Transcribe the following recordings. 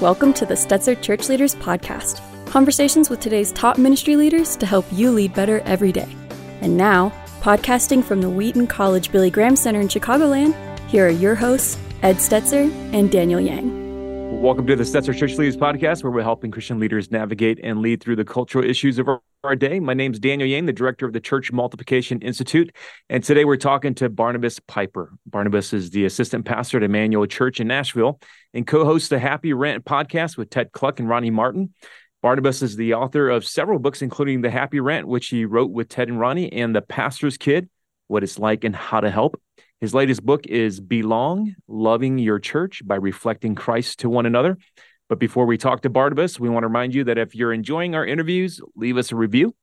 Welcome to the Stetzer Church Leaders Podcast conversations with today's top ministry leaders to help you lead better every day. And now, podcasting from the Wheaton College Billy Graham Center in Chicagoland, here are your hosts, Ed Stetzer and Daniel Yang. Welcome to the Stetzer Church Leaders Podcast, where we're helping Christian leaders navigate and lead through the cultural issues of our, our day. My name is Daniel Yang, the director of the Church Multiplication Institute. And today we're talking to Barnabas Piper. Barnabas is the assistant pastor at Immanuel Church in Nashville and co hosts the Happy Rant podcast with Ted Kluck and Ronnie Martin. Barnabas is the author of several books, including The Happy Rant, which he wrote with Ted and Ronnie, and The Pastor's Kid What It's Like and How to Help. His latest book is Belong Loving Your Church by Reflecting Christ to One Another. But before we talk to Barnabas, we want to remind you that if you're enjoying our interviews, leave us a review.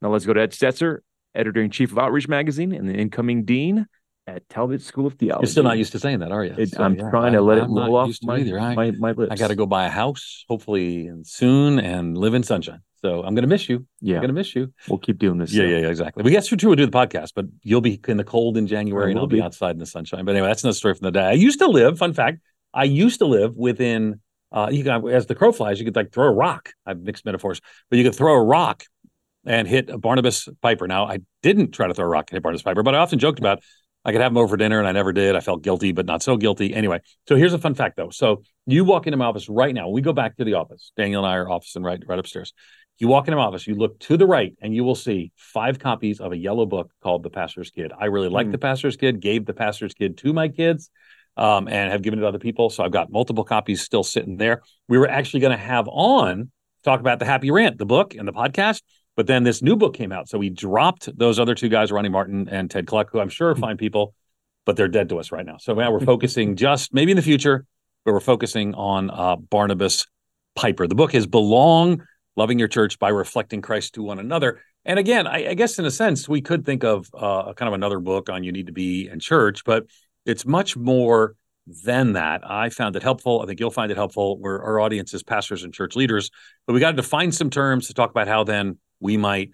Now let's go to Ed Stetzer, editor in chief of Outreach Magazine and the incoming dean at Talbot School of Theology. You're still not used to saying that, are you? It, so, I'm yeah, trying to let I'm it roll off my, either. I, my, my lips. I got to go buy a house, hopefully soon, and live in sunshine. So I'm going to miss you. Yeah. I'm going to miss you. We'll keep doing this. Yeah, yeah, yeah, exactly. We guess true we'll do the podcast, but you'll be in the cold in January and I'll be. be outside in the sunshine. But anyway, that's another story from the day. I used to live, fun fact, I used to live within, uh, you can, as the crow flies, you could like throw a rock. I've mixed metaphors, but you could throw a rock and hit a Barnabas Piper. Now, I didn't try to throw a rock and hit Barnabas Piper, but I often joked about I could have him over for dinner and I never did. I felt guilty, but not so guilty. Anyway, so here's a fun fact though. So you walk into my office right now. We go back to the office. Daniel and I are office and right, right upstairs. You walk into my office, you look to the right, and you will see five copies of a yellow book called The Pastor's Kid. I really like mm. The Pastor's Kid, gave The Pastor's Kid to my kids, um, and have given it to other people. So I've got multiple copies still sitting there. We were actually going to have on talk about the Happy Rant, the book and the podcast. But then this new book came out. So we dropped those other two guys, Ronnie Martin and Ted Kluck, who I'm sure are hmm. fine people, but they're dead to us right now. So now we're focusing just maybe in the future, but we're focusing on uh, Barnabas Piper. The book is Belong loving your church by reflecting Christ to one another. And again, I, I guess in a sense, we could think of uh, kind of another book on you need to be in church, but it's much more than that. I found it helpful. I think you'll find it helpful. Where our audience is pastors and church leaders, but we got to define some terms to talk about how then we might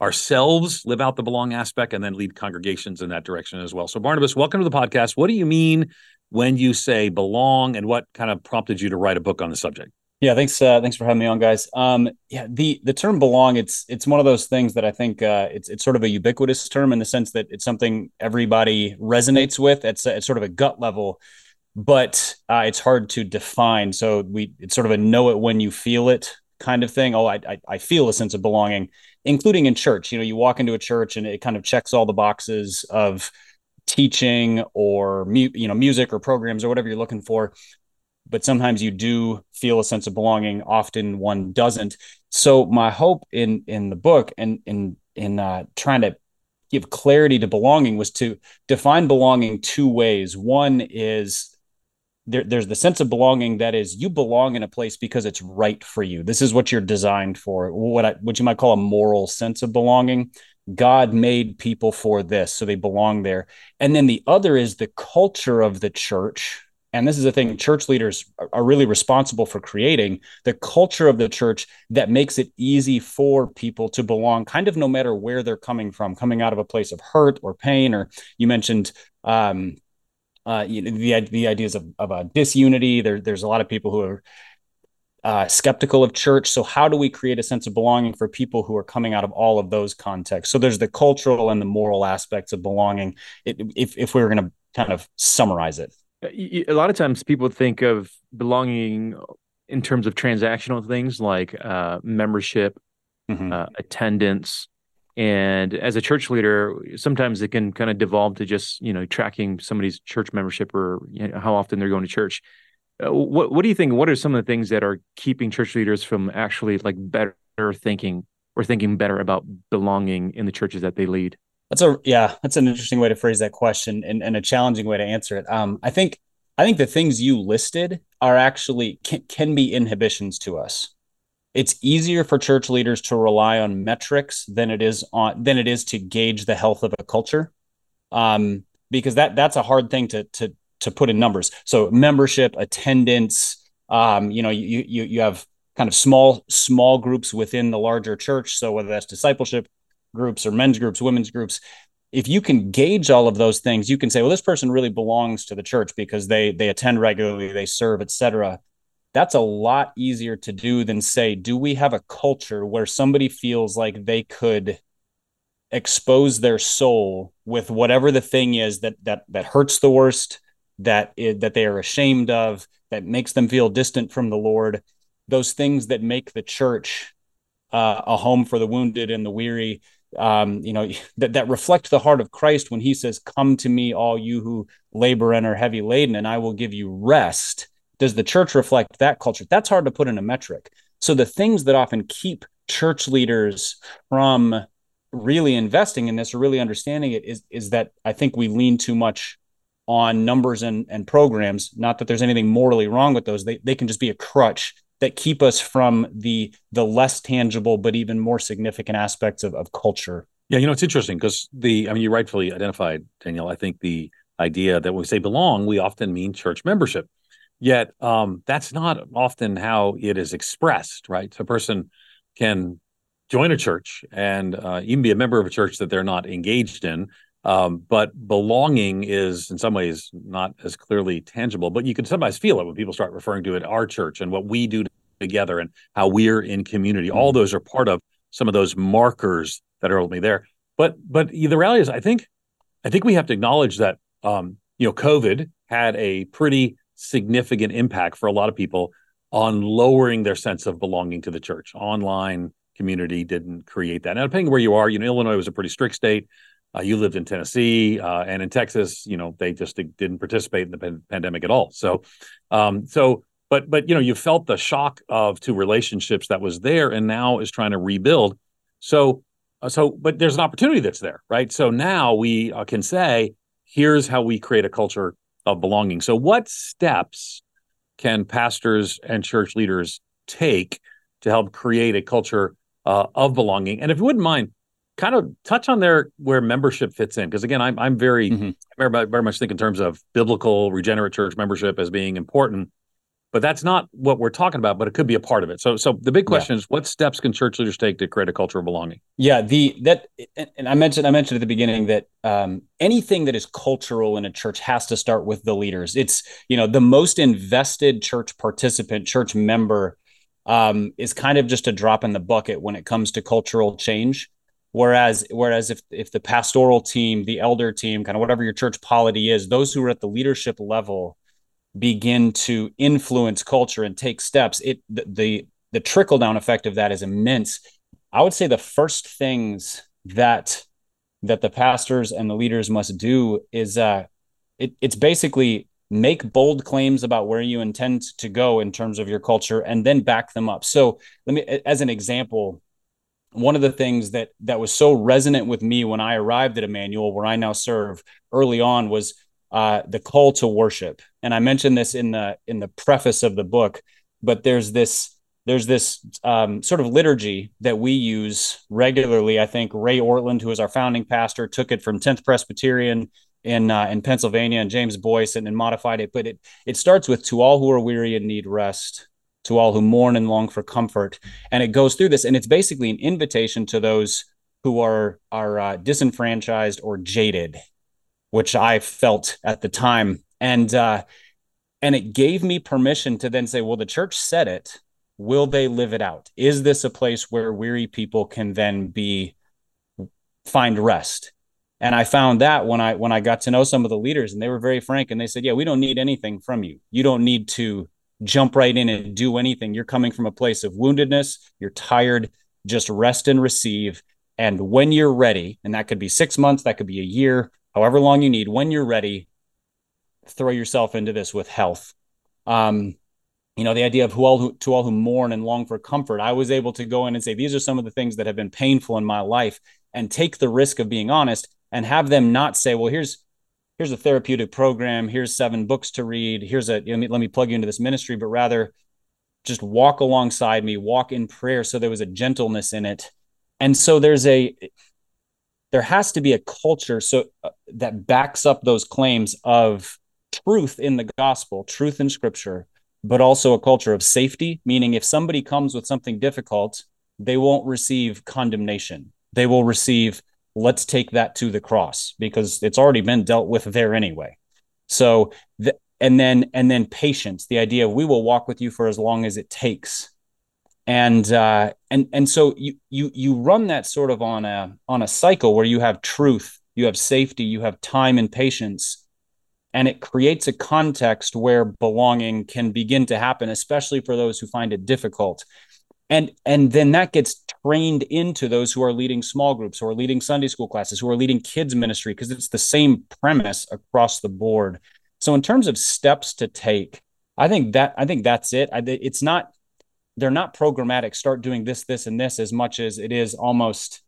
ourselves live out the belong aspect and then lead congregations in that direction as well. So, Barnabas, welcome to the podcast. What do you mean when you say belong, and what kind of prompted you to write a book on the subject? Yeah, thanks. Uh, thanks for having me on, guys. Um, yeah, the the term belong it's it's one of those things that I think uh, it's it's sort of a ubiquitous term in the sense that it's something everybody resonates with. It's it's sort of a gut level, but uh, it's hard to define. So we it's sort of a know it when you feel it kind of thing. Oh, I, I I feel a sense of belonging, including in church. You know, you walk into a church and it kind of checks all the boxes of teaching or you know music or programs or whatever you're looking for but sometimes you do feel a sense of belonging often one doesn't. So my hope in in the book and in in uh, trying to give clarity to belonging was to define belonging two ways. One is there, there's the sense of belonging that is you belong in a place because it's right for you. This is what you're designed for what I, what you might call a moral sense of belonging. God made people for this, so they belong there. And then the other is the culture of the church and this is the thing church leaders are really responsible for creating the culture of the church that makes it easy for people to belong kind of no matter where they're coming from coming out of a place of hurt or pain or you mentioned um, uh, the, the ideas of, of a disunity there, there's a lot of people who are uh, skeptical of church. So, how do we create a sense of belonging for people who are coming out of all of those contexts? So, there's the cultural and the moral aspects of belonging. It, if if we were going to kind of summarize it a lot of times people think of belonging in terms of transactional things like uh, membership, mm-hmm. uh, attendance, and as a church leader, sometimes it can kind of devolve to just you know tracking somebody's church membership or you know, how often they're going to church. Uh, what what do you think? What are some of the things that are keeping church leaders from actually like better thinking or thinking better about belonging in the churches that they lead? That's a yeah, that's an interesting way to phrase that question and, and a challenging way to answer it. Um, I think I think the things you listed are actually can, can be inhibitions to us. It's easier for church leaders to rely on metrics than it is on than it is to gauge the health of a culture, um, because that that's a hard thing to to to put in numbers. So membership, attendance, um, you know, you you you have kind of small small groups within the larger church. So whether that's discipleship groups or men's groups, women's groups, if you can gauge all of those things, you can say, well, this person really belongs to the church because they they attend regularly, they serve, etc. that's a lot easier to do than say, do we have a culture where somebody feels like they could expose their soul with whatever the thing is that that that hurts the worst, that is, that they are ashamed of, that makes them feel distant from the Lord, those things that make the church uh, a home for the wounded and the weary, um, you know, that, that reflect the heart of Christ when he says, Come to me, all you who labor and are heavy laden, and I will give you rest. Does the church reflect that culture? That's hard to put in a metric. So the things that often keep church leaders from really investing in this or really understanding it is is that I think we lean too much on numbers and, and programs. Not that there's anything morally wrong with those. They they can just be a crutch that keep us from the the less tangible but even more significant aspects of, of culture. Yeah you know it's interesting because the i mean you rightfully identified daniel i think the idea that when we say belong we often mean church membership. Yet um, that's not often how it is expressed right? So a person can join a church and uh, even be a member of a church that they're not engaged in um, but belonging is in some ways not as clearly tangible, but you can sometimes feel it when people start referring to it our church and what we do together and how we're in community. All mm-hmm. those are part of some of those markers that are only there. But but the reality is, I think I think we have to acknowledge that um, you know COVID had a pretty significant impact for a lot of people on lowering their sense of belonging to the church. Online community didn't create that. Now, depending where you are, you know, Illinois was a pretty strict state. Uh, you lived in Tennessee uh, and in Texas. You know, they just didn't participate in the pan- pandemic at all. So, um, so, but but you know, you felt the shock of two relationships that was there, and now is trying to rebuild. So, uh, so, but there's an opportunity that's there, right? So now we uh, can say, here's how we create a culture of belonging. So, what steps can pastors and church leaders take to help create a culture uh, of belonging? And if you wouldn't mind kind of touch on there where membership fits in because again i'm i'm very mm-hmm. very, very much think in terms of biblical regenerate church membership as being important but that's not what we're talking about but it could be a part of it. So so the big question yeah. is what steps can church leaders take to create a culture of belonging? Yeah the that and i mentioned i mentioned at the beginning that um, anything that is cultural in a church has to start with the leaders. It's you know the most invested church participant church member um, is kind of just a drop in the bucket when it comes to cultural change. Whereas, whereas if if the pastoral team, the elder team, kind of whatever your church polity is, those who are at the leadership level begin to influence culture and take steps, it the the, the trickle down effect of that is immense. I would say the first things that that the pastors and the leaders must do is uh, it, it's basically make bold claims about where you intend to go in terms of your culture and then back them up. So let me, as an example, one of the things that that was so resonant with me when I arrived at Immanuel, where I now serve, early on was uh, the call to worship. And I mentioned this in the in the preface of the book, but there's this there's this um, sort of liturgy that we use regularly. I think Ray Ortlund, who is our founding pastor, took it from 10th Presbyterian in uh, in Pennsylvania, and James Boice and, modified it. But it it starts with "To all who are weary and need rest, to all who mourn and long for comfort. And it goes through this, and it's basically an invitation to those who are are uh, disenfranchised or jaded, which I felt at the time, and uh, and it gave me permission to then say, well, the church said it. Will they live it out? Is this a place where weary people can then be find rest? And I found that when I when I got to know some of the leaders, and they were very frank, and they said, "Yeah, we don't need anything from you. You don't need to jump right in and do anything. You're coming from a place of woundedness, you're tired, just rest and receive. And when you're ready, and that could be six months, that could be a year, however long you need, when you're ready, throw yourself into this with health. Um, you know, the idea of who all who, to all who mourn and long for comfort. I was able to go in and say, these are some of the things that have been painful in my life and take the risk of being honest and have them not say, well, here's here's a therapeutic program here's seven books to read here's a let me, let me plug you into this ministry but rather just walk alongside me walk in prayer so there was a gentleness in it and so there's a there has to be a culture so uh, that backs up those claims of truth in the gospel truth in scripture but also a culture of safety meaning if somebody comes with something difficult they won't receive condemnation they will receive let's take that to the cross because it's already been dealt with there anyway. So and then and then patience the idea of we will walk with you for as long as it takes and uh, and and so you you you run that sort of on a on a cycle where you have truth you have safety you have time and patience. And it creates a context where belonging can begin to happen especially for those who find it difficult. And and then that gets trained into those who are leading small groups who are leading sunday school classes who are leading kids ministry because it's the same premise across the board. So in terms of steps to take i think that i think that's it. I, it's not they're not programmatic start doing this this and this as much as it is almost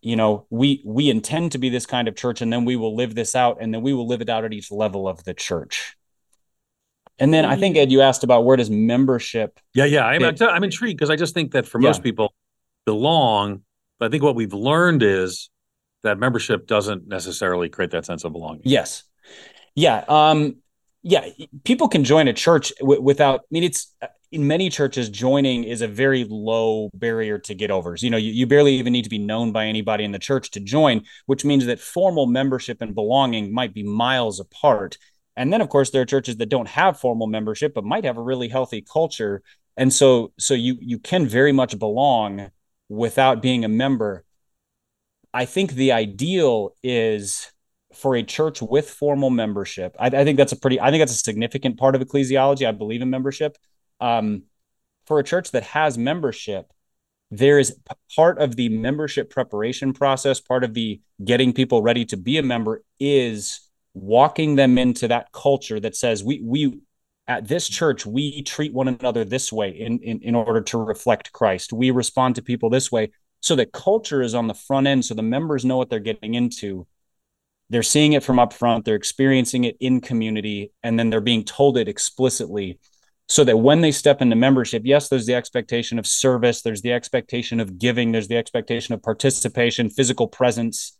you know we we intend to be this kind of church and then we will live this out and then we will live it out at each level of the church and then I think Ed, you asked about where does membership? Yeah, yeah, I'm fit? I'm intrigued because I just think that for most yeah. people, belong. But I think what we've learned is that membership doesn't necessarily create that sense of belonging. Yes, yeah, um, yeah. People can join a church w- without. I mean, it's in many churches joining is a very low barrier to get over. So, you know, you, you barely even need to be known by anybody in the church to join, which means that formal membership and belonging might be miles apart. And then of course there are churches that don't have formal membership but might have a really healthy culture. And so so you you can very much belong without being a member. I think the ideal is for a church with formal membership. I, I, think that's a pretty I think that's a significant part of ecclesiology. I believe in membership. Um, for a church that has membership, there is part of the membership preparation process, part of the getting people ready to be a member is walking them into that culture that says we we at this church we treat one another this way in, in in order to reflect Christ. We respond to people this way so that culture is on the front end so the members know what they're getting into. They're seeing it from up front, they're experiencing it in community and then they're being told it explicitly so that when they step into membership, yes, there's the expectation of service, there's the expectation of giving, there's the expectation of participation, physical presence,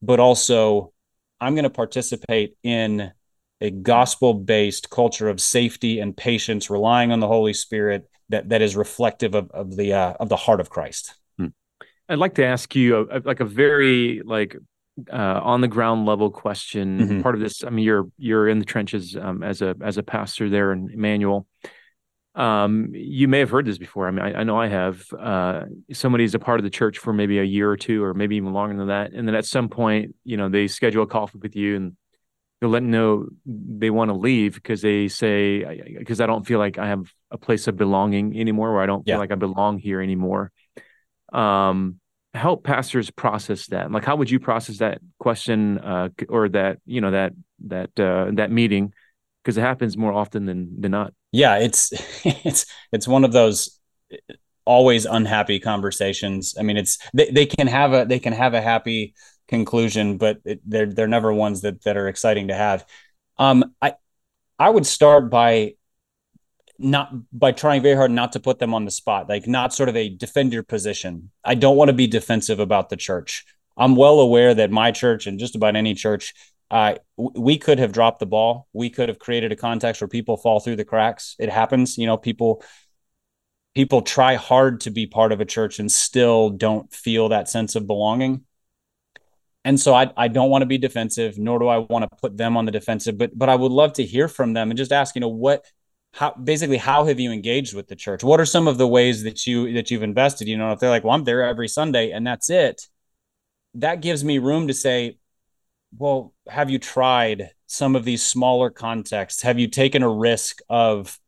but also I'm going to participate in a gospel based culture of safety and patience, relying on the Holy Spirit that, that is reflective of, of the uh, of the heart of Christ. Hmm. I'd like to ask you a, like a very like uh, on the ground level question. Mm-hmm. Part of this, I mean, you're you're in the trenches um, as a as a pastor there in Immanuel. Um, you may have heard this before. I mean, I, I know I have. Uh, somebody's a part of the church for maybe a year or two, or maybe even longer than that, and then at some point, you know, they schedule a coffee with you, and they'll let know they want to leave because they say, because I don't feel like I have a place of belonging anymore, or I don't yeah. feel like I belong here anymore. Um, help pastors process that. Like, how would you process that question, uh, or that you know that that uh, that meeting? Because it happens more often than than not yeah, it's it's it's one of those always unhappy conversations. I mean, it's they, they can have a they can have a happy conclusion, but it, they're they're never ones that that are exciting to have. Um, I I would start by not by trying very hard not to put them on the spot, like not sort of a defend your position. I don't want to be defensive about the church. I'm well aware that my church and just about any church uh, we could have dropped the ball. We could have created a context where people fall through the cracks. It happens. You know, people people try hard to be part of a church and still don't feel that sense of belonging. And so I, I don't want to be defensive, nor do I want to put them on the defensive, but but I would love to hear from them and just ask, you know, what how basically how have you engaged with the church? What are some of the ways that you that you've invested? You know, if they're like, well, I'm there every Sunday and that's it, that gives me room to say, well, have you tried some of these smaller contexts? Have you taken a risk of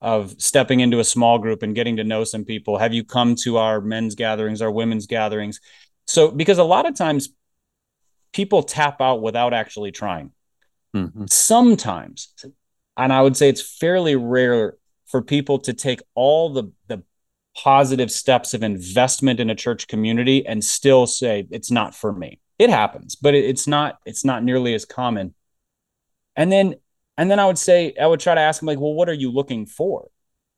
of stepping into a small group and getting to know some people? Have you come to our men's gatherings, our women's gatherings? So, because a lot of times people tap out without actually trying. Mm-hmm. Sometimes, and I would say it's fairly rare for people to take all the the positive steps of investment in a church community and still say it's not for me it happens, but it, it's not it's not nearly as common. And then and then I would say I would try to ask them like, well, what are you looking for?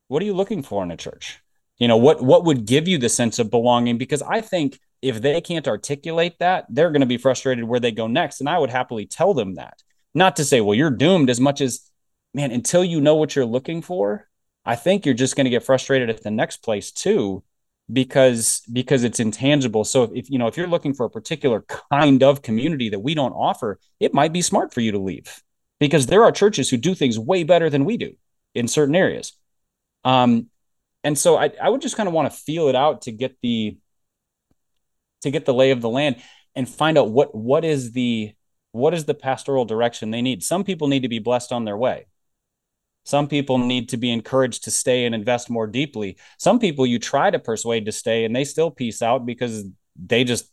What are you looking for in a church? You know, what what would give you the sense of belonging? Because I think if they can't articulate that, they're going to be frustrated where they go next. And I would happily tell them that. Not to say, well, you're doomed as much as, man, until you know what you're looking for, I think you're just going to get frustrated at the next place too because because it's intangible so if, if, you know if you're looking for a particular kind of community that we don't offer it might be smart for you to leave because there are churches who do things way better than we do in certain areas. Um, and so I, I would just kind of want to feel it out to get the to get the lay of the land and find out what what is the what is the pastoral direction they need. Some people need to be blessed on their way. Some people need to be encouraged to stay and invest more deeply. Some people you try to persuade to stay and they still peace out because they just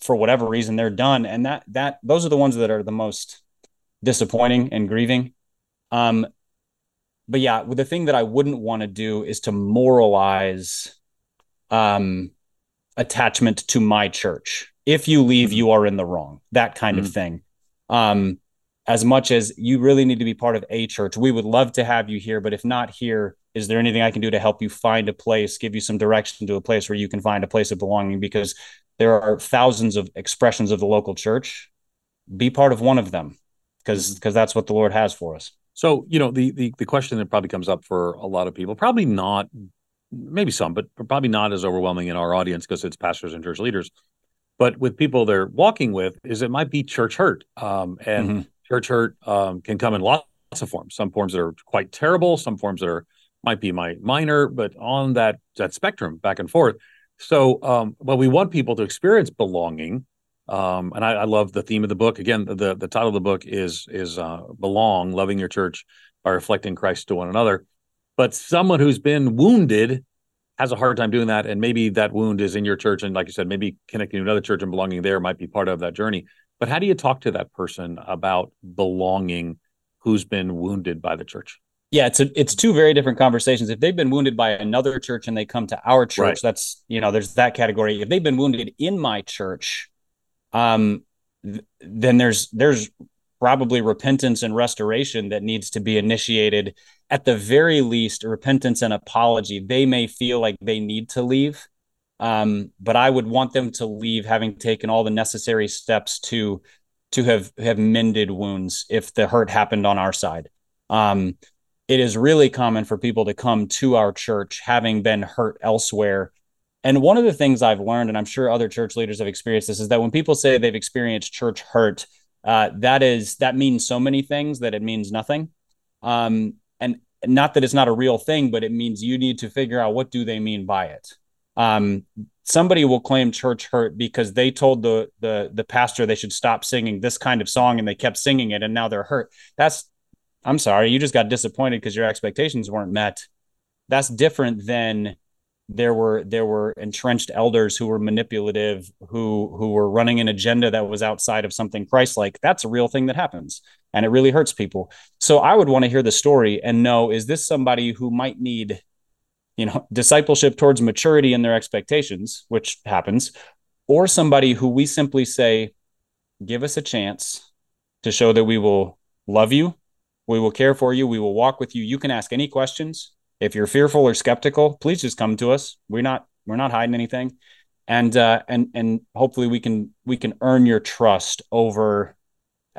for whatever reason they're done and that that those are the ones that are the most disappointing and grieving. Um but yeah, the thing that I wouldn't want to do is to moralize um attachment to my church. If you leave, mm-hmm. you are in the wrong. That kind mm-hmm. of thing. Um as much as you really need to be part of a church. We would love to have you here, but if not here, is there anything I can do to help you find a place, give you some direction to a place where you can find a place of belonging? Because there are thousands of expressions of the local church. Be part of one of them, because because that's what the Lord has for us. So you know the the the question that probably comes up for a lot of people, probably not, maybe some, but probably not as overwhelming in our audience because it's pastors and church leaders. But with people they're walking with, is it might be church hurt, um, and mm-hmm church hurt um, can come in lots of forms. Some forms that are quite terrible, some forms that are might be my minor, but on that that spectrum back and forth. So, um, well, we want people to experience belonging, um, and I, I, love the theme of the book. Again, the the title of the book is is uh, belong, loving your church by reflecting Christ to one another. But someone who's been wounded has a hard time doing that, and maybe that wound is in your church, and like you said, maybe connecting to another church and belonging there might be part of that journey. But how do you talk to that person about belonging who's been wounded by the church? Yeah, it's a, it's two very different conversations. If they've been wounded by another church and they come to our church, right. that's you know, there's that category. If they've been wounded in my church, um, th- then there's there's probably repentance and restoration that needs to be initiated. At the very least, repentance and apology. They may feel like they need to leave, um, but I would want them to leave having taken all the necessary steps to to have have mended wounds if the hurt happened on our side. Um, it is really common for people to come to our church having been hurt elsewhere. And one of the things I've learned, and I'm sure other church leaders have experienced this, is that when people say they've experienced church hurt, uh, that is that means so many things that it means nothing. Um, and not that it's not a real thing, but it means you need to figure out what do they mean by it um, somebody will claim church hurt because they told the the the pastor they should stop singing this kind of song and they kept singing it and now they're hurt. That's I'm sorry, you just got disappointed because your expectations weren't met. That's different than there were there were entrenched elders who were manipulative, who who were running an agenda that was outside of something Christ-like. That's a real thing that happens, and it really hurts people. So I would want to hear the story and know: is this somebody who might need you know discipleship towards maturity in their expectations which happens or somebody who we simply say give us a chance to show that we will love you we will care for you we will walk with you. You can ask any questions. If you're fearful or skeptical please just come to us. We're not we're not hiding anything. And uh and and hopefully we can we can earn your trust over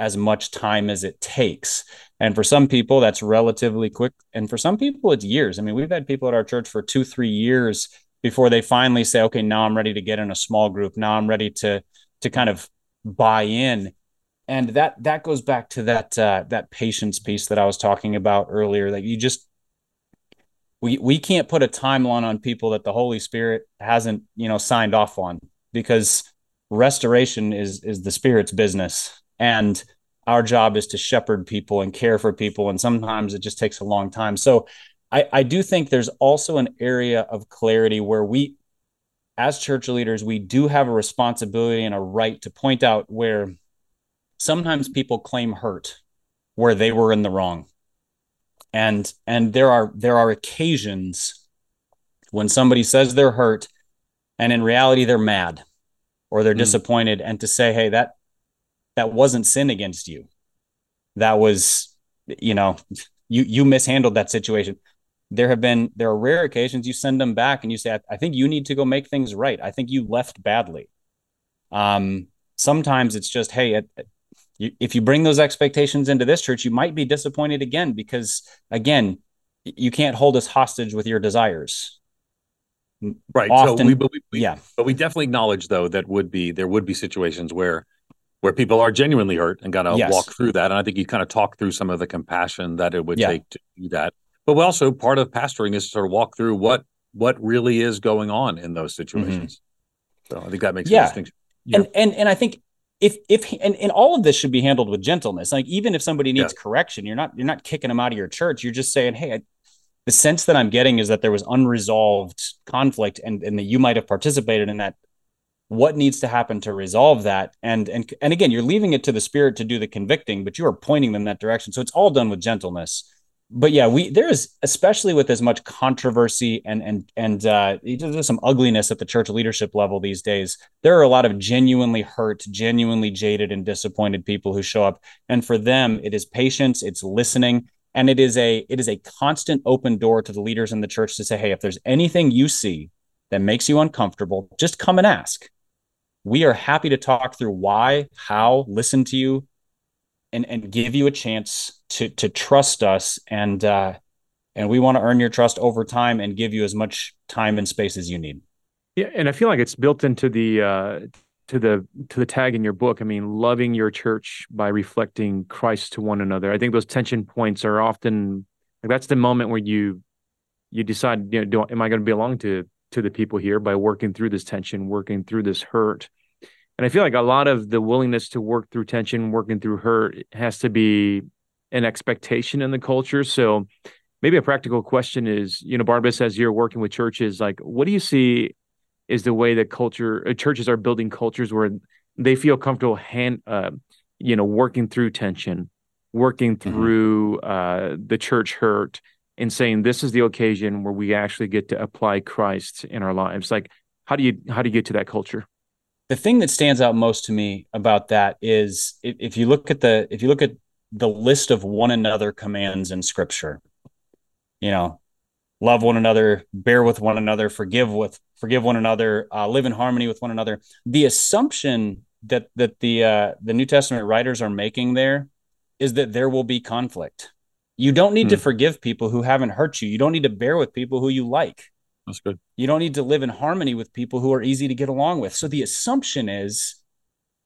as much time as it takes. And for some people, that's relatively quick. And for some people, it's years. I mean, we've had people at our church for two, three years before they finally say, okay, now I'm ready to get in a small group. Now I'm ready to to kind of buy in. And that that goes back to that uh, that patience piece that I was talking about earlier. That you just we we can't put a timeline on people that the Holy Spirit hasn't you know signed off on because restoration is is the Spirit's business and our job is to shepherd people and care for people. And sometimes it just takes a long time. So I, I do think there's also an area of clarity where we as church leaders we do have a responsibility and a right to point out where sometimes people claim hurt where they were in the wrong. And and there are there are occasions when somebody says they're hurt and in reality they're mad or they're mm. disappointed and to say hey that that wasn't sin against you. That was, you know, you you mishandled that situation. There have been there are rare occasions you send them back and you say, I, I think you need to go make things right. I think you left badly. Um, sometimes it's just, hey, it, you, if you bring those expectations into this church, you might be disappointed again because again, you can't hold us hostage with your desires. Right. Often, so we, but we, we, yeah, but we definitely acknowledge though that would be there would be situations where where people are genuinely hurt and got to yes. walk through that. And I think you kind of talk through some of the compassion that it would yeah. take to do that. But also part of pastoring is to sort of walk through what what really is going on in those mm-hmm. situations. Mm-hmm. So I think that makes yeah. a distinction. Yeah. And and and I think if if and, and all of this should be handled with gentleness. Like even if somebody needs yeah. correction, you're not you're not kicking them out of your church. You're just saying, hey, I, the sense that I'm getting is that there was unresolved conflict and and that you might have participated in that. What needs to happen to resolve that? And and and again, you're leaving it to the spirit to do the convicting, but you are pointing them that direction. So it's all done with gentleness but yeah, we there is especially with as much controversy and and and uh, there's some ugliness at the church leadership level these days. There are a lot of genuinely hurt, genuinely jaded, and disappointed people who show up, and for them, it is patience, it's listening, and it is a it is a constant open door to the leaders in the church to say, hey, if there's anything you see that makes you uncomfortable, just come and ask. We are happy to talk through why, how, listen to you, and and give you a chance to to trust us. And uh and we want to earn your trust over time and give you as much time and space as you need. Yeah and i feel like it's built into the uh to the to the tag in your book. I mean loving your church by reflecting christ to one another. I think those tension points are often like that's the moment where you you decide you know do, am i going to belong to to the people here by working through this tension working through this hurt and I feel like a lot of the willingness to work through tension, working through hurt, has to be an expectation in the culture. So maybe a practical question is, you know, Barnabas, as you're working with churches, like what do you see is the way that culture uh, churches are building cultures where they feel comfortable hand, uh, you know, working through tension, working mm-hmm. through mm-hmm. uh, the church hurt, and saying this is the occasion where we actually get to apply Christ in our lives. Like, how do you how do you get to that culture? the thing that stands out most to me about that is if, if you look at the if you look at the list of one another commands in scripture you know love one another bear with one another forgive with forgive one another uh, live in harmony with one another the assumption that that the uh, the new testament writers are making there is that there will be conflict you don't need hmm. to forgive people who haven't hurt you you don't need to bear with people who you like that's good. You don't need to live in harmony with people who are easy to get along with. So the assumption is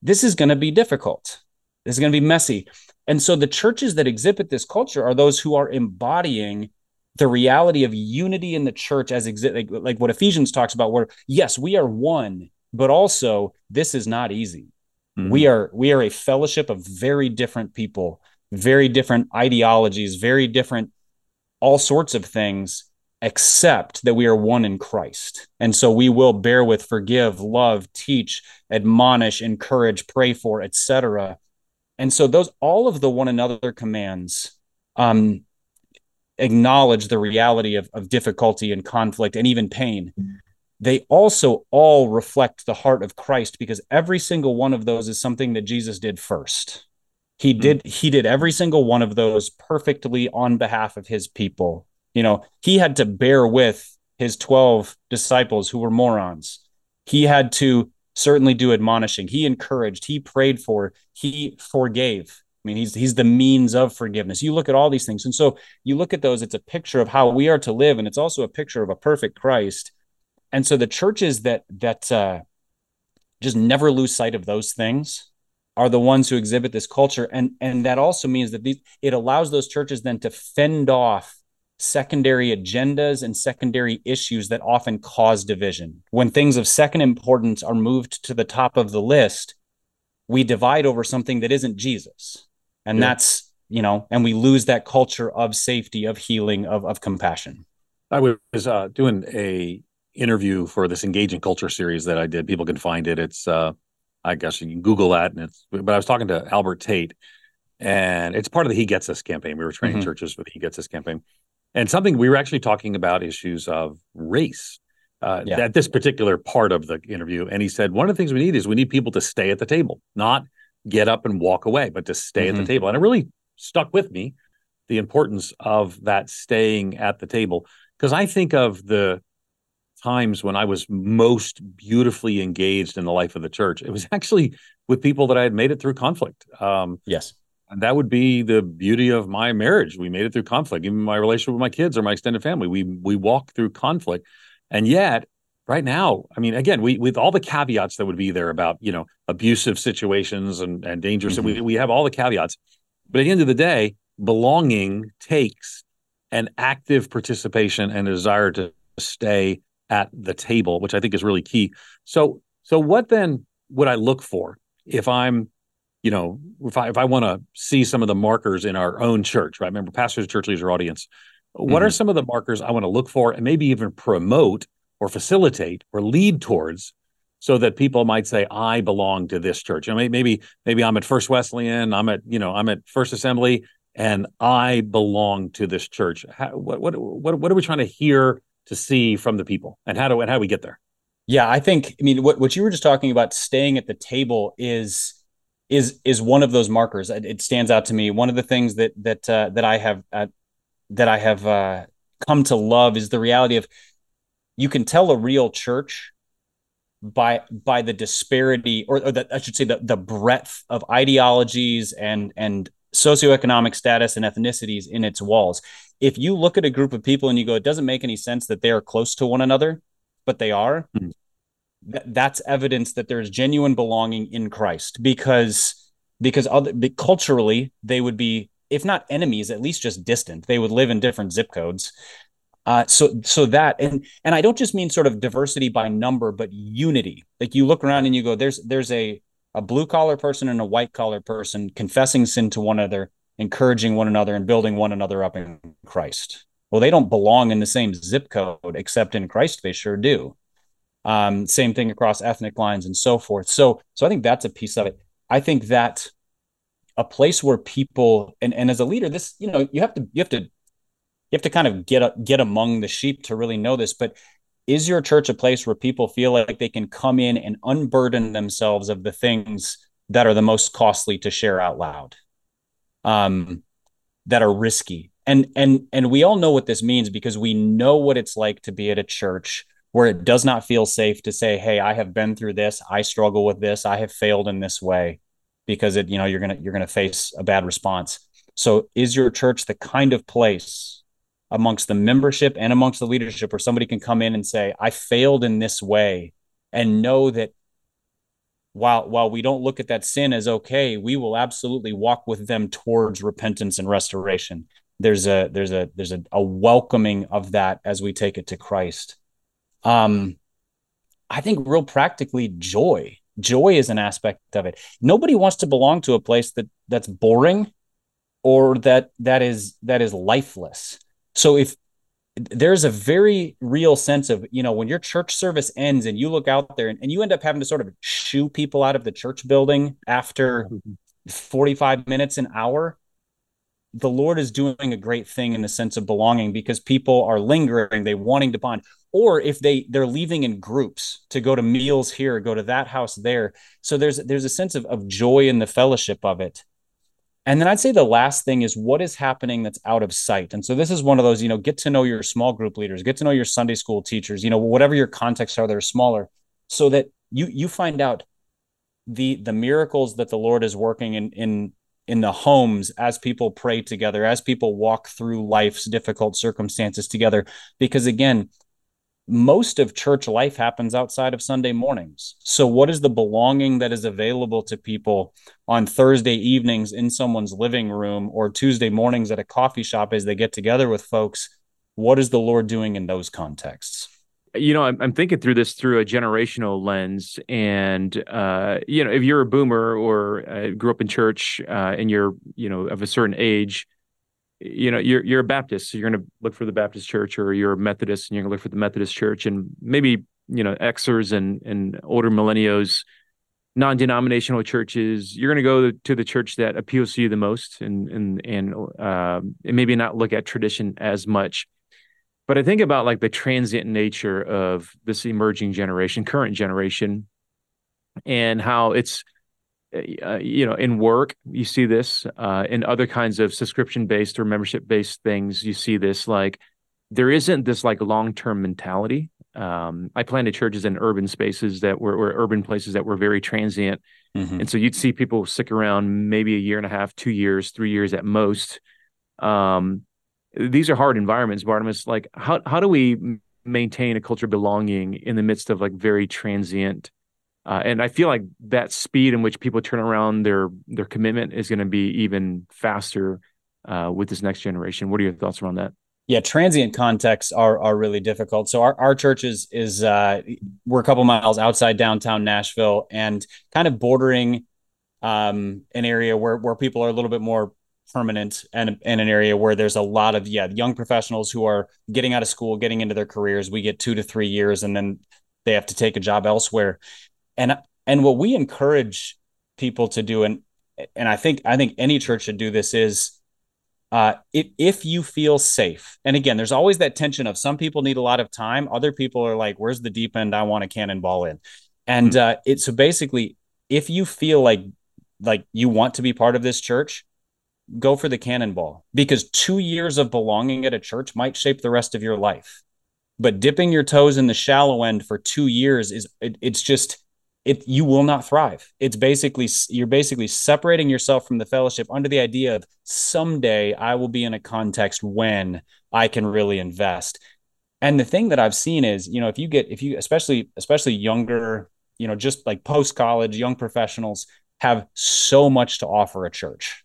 this is going to be difficult. This is going to be messy. And so the churches that exhibit this culture are those who are embodying the reality of unity in the church as exi- like, like what Ephesians talks about where yes, we are one, but also this is not easy. Mm-hmm. We are we are a fellowship of very different people, very different ideologies, very different all sorts of things except that we are one in Christ. And so we will bear with, forgive, love, teach, admonish, encourage, pray for, etc. And so those all of the one another commands um, acknowledge the reality of, of difficulty and conflict and even pain. They also all reflect the heart of Christ because every single one of those is something that Jesus did first. He hmm. did he did every single one of those perfectly on behalf of his people you know, he had to bear with his 12 disciples who were morons. He had to certainly do admonishing. He encouraged, he prayed for, he forgave. I mean, he's he's the means of forgiveness. You look at all these things. And so you look at those, it's a picture of how we are to live, and it's also a picture of a perfect Christ. And so the churches that that uh, just never lose sight of those things are the ones who exhibit this culture. And and that also means that these it allows those churches then to fend off secondary agendas and secondary issues that often cause division. When things of second importance are moved to the top of the list, we divide over something that isn't Jesus. And yeah. that's, you know, and we lose that culture of safety, of healing, of, of compassion. I was uh, doing a interview for this engaging culture series that I did. People can find it. It's, uh, I guess you can Google that. And it's, but I was talking to Albert Tate and it's part of the He Gets Us campaign. We were training mm-hmm. churches with the He Gets Us campaign and something we were actually talking about issues of race uh, yeah. at this particular part of the interview. And he said, one of the things we need is we need people to stay at the table, not get up and walk away, but to stay mm-hmm. at the mm-hmm. table. And it really stuck with me the importance of that staying at the table. Because I think of the times when I was most beautifully engaged in the life of the church, it was actually with people that I had made it through conflict. Um, yes. And that would be the beauty of my marriage. We made it through conflict, even my relationship with my kids or my extended family. We we walked through conflict. And yet right now, I mean, again, we with all the caveats that would be there about you know abusive situations and and dangerous, mm-hmm. we we have all the caveats, but at the end of the day, belonging takes an active participation and a desire to stay at the table, which I think is really key. So so what then would I look for if I'm you know, if I if I want to see some of the markers in our own church, right? Remember, pastors, church leaders, audience. What mm-hmm. are some of the markers I want to look for and maybe even promote or facilitate or lead towards so that people might say i belong to this church I mean, maybe maybe i'm at first wesleyan i'm at you know i'm at first assembly and i belong to this church how, what, what what what are we trying to hear to see from the people and how do and how do we get there? Yeah i think i mean what, what you were just talking about staying at the table is is is one of those markers. It stands out to me. One of the things that that uh, that i have uh, that i have uh, come to love is the reality of you can tell a real church by by the disparity or, or the, I should say the, the breadth of ideologies and and socioeconomic status and ethnicities in its walls. If you look at a group of people and you go, it doesn't make any sense that they are close to one another, but they are, mm-hmm. th- that's evidence that there's genuine belonging in Christ because because other culturally they would be if not enemies at least just distant they would live in different zip codes uh, so so that and and I don't just mean sort of diversity by number, but unity. Like you look around and you go, there's there's a a blue collar person and a white collar person confessing sin to one another, encouraging one another, and building one another up in Christ. Well, they don't belong in the same zip code, except in Christ they sure do. Um, same thing across ethnic lines and so forth. So so I think that's a piece of it. I think that a place where people and, and as a leader, this you know you have to you have to you have to kind of get get among the sheep to really know this but is your church a place where people feel like they can come in and unburden themselves of the things that are the most costly to share out loud um, that are risky. And and and we all know what this means because we know what it's like to be at a church where it does not feel safe to say hey i have been through this. I struggle with this. I have failed in this way because it you know you're gonna you're gonna face a bad response. So is your church the kind of place amongst the membership and amongst the leadership where somebody can come in and say i failed in this way and know that while while we don't look at that sin as okay we will absolutely walk with them towards repentance and restoration. There's a there's a there's a, a welcoming of that as we take it to christ. Um i think real practically joy joy is an aspect of it. Nobody wants to belong to a place that that's boring or that that is that is lifeless. So if there's a very real sense of, you know, when your church service ends and you look out there and, and you end up having to sort of shoo people out of the church building after 45 minutes, an hour, the Lord is doing a great thing in the sense of belonging because people are lingering, they wanting to bond. Or if they they're leaving in groups to go to meals here, go to that house there. So there's there's a sense of, of joy in the fellowship of it. And then I'd say the last thing is what is happening that's out of sight. And so this is one of those, you know, get to know your small group leaders, get to know your Sunday school teachers, you know, whatever your contexts are, they're smaller, so that you you find out the the miracles that the Lord is working in in in the homes as people pray together, as people walk through life's difficult circumstances together. Because again, most of church life happens outside of Sunday mornings. So, what is the belonging that is available to people on Thursday evenings in someone's living room or Tuesday mornings at a coffee shop as they get together with folks? What is the Lord doing in those contexts? You know, I'm, I'm thinking through this through a generational lens. And, uh, you know, if you're a boomer or uh, grew up in church uh, and you're, you know, of a certain age, you know you're you're a Baptist, so you're going to look for the Baptist church, or you're a Methodist, and you're going to look for the Methodist church, and maybe you know Xers and and older millennials, non-denominational churches. You're going to go to the church that appeals to you the most, and and and uh, and maybe not look at tradition as much. But I think about like the transient nature of this emerging generation, current generation, and how it's uh, you know in work you see this uh, in other kinds of subscription based or membership based things you see this like there isn't this like long term mentality. Um, i planted churches in urban spaces that were, were urban places that were very transient. Mm-hmm. and so you'd see people stick around maybe a year and a half two years three years at most. Um, these are hard environments barnabas. Like how, how do we maintain a culture of belonging in the midst of like very transient uh, and I feel like that speed in which people turn around their their commitment is going to be even faster uh, with this next generation. What are your thoughts around that? Yeah, transient contexts are are really difficult. So our, our church is is uh, we're a couple miles outside downtown Nashville and kind of bordering um, an area where where people are a little bit more permanent and in an area where there's a lot of yeah young professionals who are getting out of school, getting into their careers. We get two to three years, and then they have to take a job elsewhere and and what we encourage people to do and and i think i think any church should do this is uh, if, if you feel safe and again there's always that tension of some people need a lot of time other people are like where's the deep end i want a cannonball in and mm-hmm. uh, it so basically if you feel like like you want to be part of this church go for the cannonball because two years of belonging at a church might shape the rest of your life but dipping your toes in the shallow end for two years is it, it's just it you will not thrive. It's basically you're basically separating yourself from the fellowship under the idea of someday I will be in a context when I can really invest. And the thing that I've seen is, you know, if you get if you especially especially younger, you know, just like post college young professionals have so much to offer a church.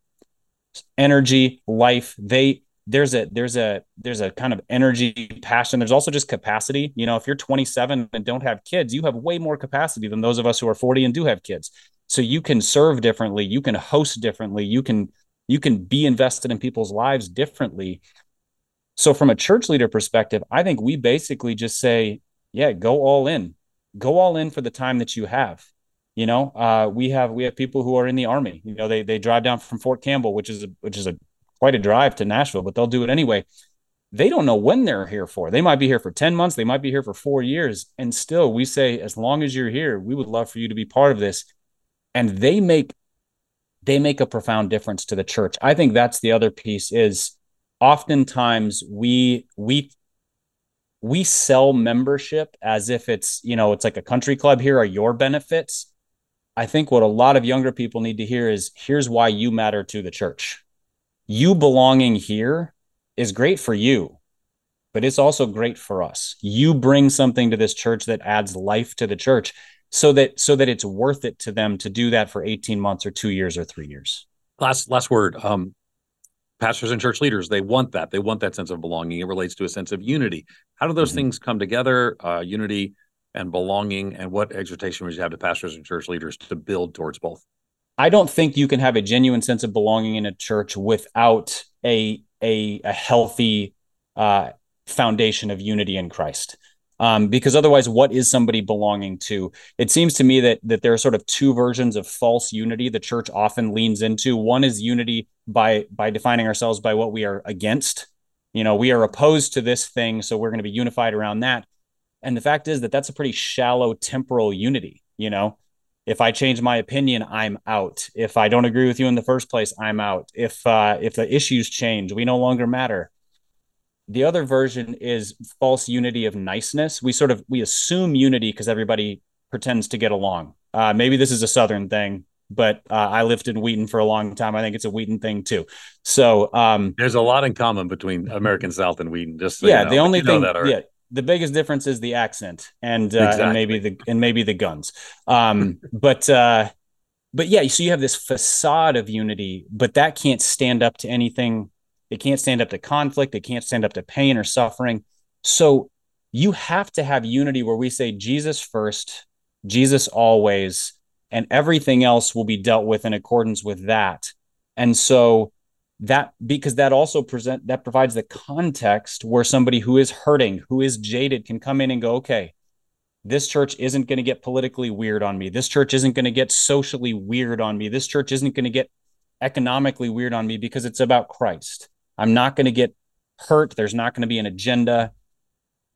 Energy, life, they there's a there's a there's a kind of energy passion. There's also just capacity. You know if you're 27 and don't have kids you have way more capacity than those of us who are 40 and do have kids. So you can serve differently. You can host differently. You can you can be invested in people's lives differently. So from a church leader perspective i think we basically just say yeah go all in. Go all in for the time that you have. You know uh, we have we have people who are in the army. You know they they drive down from fort campbell which is a which is a quite a drive to Nashville, but they'll do it anyway. They don't know when they're here for. They might be here for 10 months, they might be here for four years. And still, we say, as long as you're here, we would love for you to be part of this. And they make they make a profound difference to the church. I think that's the other piece is oftentimes we we we sell membership as if it's, you know, it's like a country club. Here are your benefits. I think what a lot of younger people need to hear is here's why you matter to the church you belonging here is great for you, but it's also great for us. You bring something to this church that adds life to the church so that so that it's worth it to them to do that for 18 months or 2 years or 3 years. Last last word. Um pastors and church leaders they want that they want that sense of belonging it relates to a sense of unity how do those mm-hmm. things come together uh, unity and belonging and what exhortation would you have to pastors and church leaders to build towards both I don't think you can have a genuine sense of belonging in a church without a a, a healthy uh, foundation of unity in Christ. Um, because otherwise, what is somebody belonging to? It seems to me that that there are sort of two versions of false unity the church often leans into. One is unity by by defining ourselves by what we are against. You know, we are opposed to this thing, so we're going to be unified around that. And the fact is that that's a pretty shallow temporal unity. You know, if I change my opinion, I'm out. If I don't agree with you in the first place, I'm out. If uh, if the issues change, we no longer matter. The other version is false unity of niceness. We sort of we assume unity because everybody pretends to get along. Uh, maybe this is a southern thing, but uh, I lived in Wheaton for a long time. I think it's a Wheaton thing too. So um, there's a lot in common between American South and Wheaton. Just so yeah, you know. the only thing That yeah, the biggest difference is the accent and, uh, exactly. and maybe the and maybe the guns. Um, but uh, but yeah, so you have this facade of unity, but that can't stand up to anything. It can't stand up to conflict. It can't stand up to pain or suffering. So you have to have unity where we say Jesus first, Jesus always, and everything else will be dealt with in accordance with that. And so that because that also present that provides the context where somebody who is hurting who is jaded can come in and go okay this church isn't going to get politically weird on me. This church isn't going to get socially weird on me. This church isn't going to get economically weird on me because it's about christ. I'm not going to get hurt. There's not going to be an agenda.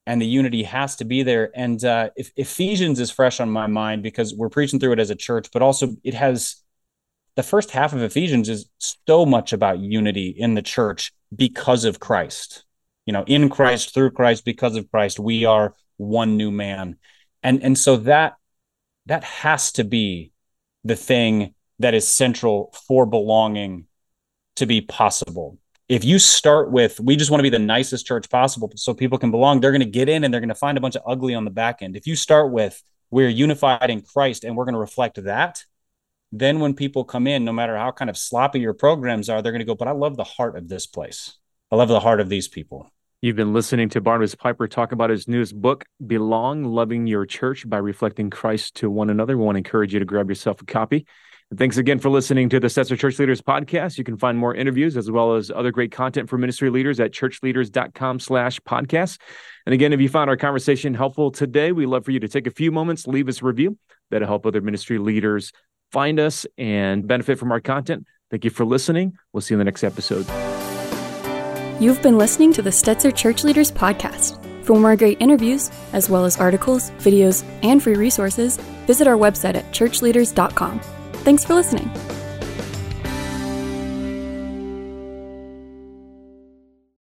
And the unity has to be there. And uh, if ephesians is fresh on my mind because we're preaching through it as a church but also it has the first half of Ephesians is so much about unity in the church because of Christ. You know, in Christ, through Christ, because of Christ, we are one new man. And and so that that has to be the thing that is central for belonging to be possible. if you start with we just want to be the nicest church possible so people can belong they're going to get in and they're going to find a bunch of ugly on the back end if you start with we're unified in christ and we're going to reflect that then when people come in no matter how kind of sloppy your programs are they're going to go but i love the heart of this place i love the heart of these people You've been listening to Barnabas Piper talk about his newest book, Belong Loving Your Church by Reflecting Christ to One Another. We want to encourage you to grab yourself a copy. And thanks again for listening to the Stetzer Church Leaders podcast. You can find more interviews as well as other great content for ministry leaders at churchleaders.com slash podcast. And again, if you found our conversation helpful today, we'd love for you to take a few moments, leave us a review. That'll help other ministry leaders find us and benefit from our content. Thank you for listening. We'll see you in the next episode. You've been listening to the Stetzer Church Leaders Podcast. For more great interviews, as well as articles, videos, and free resources, visit our website at churchleaders.com. Thanks for listening.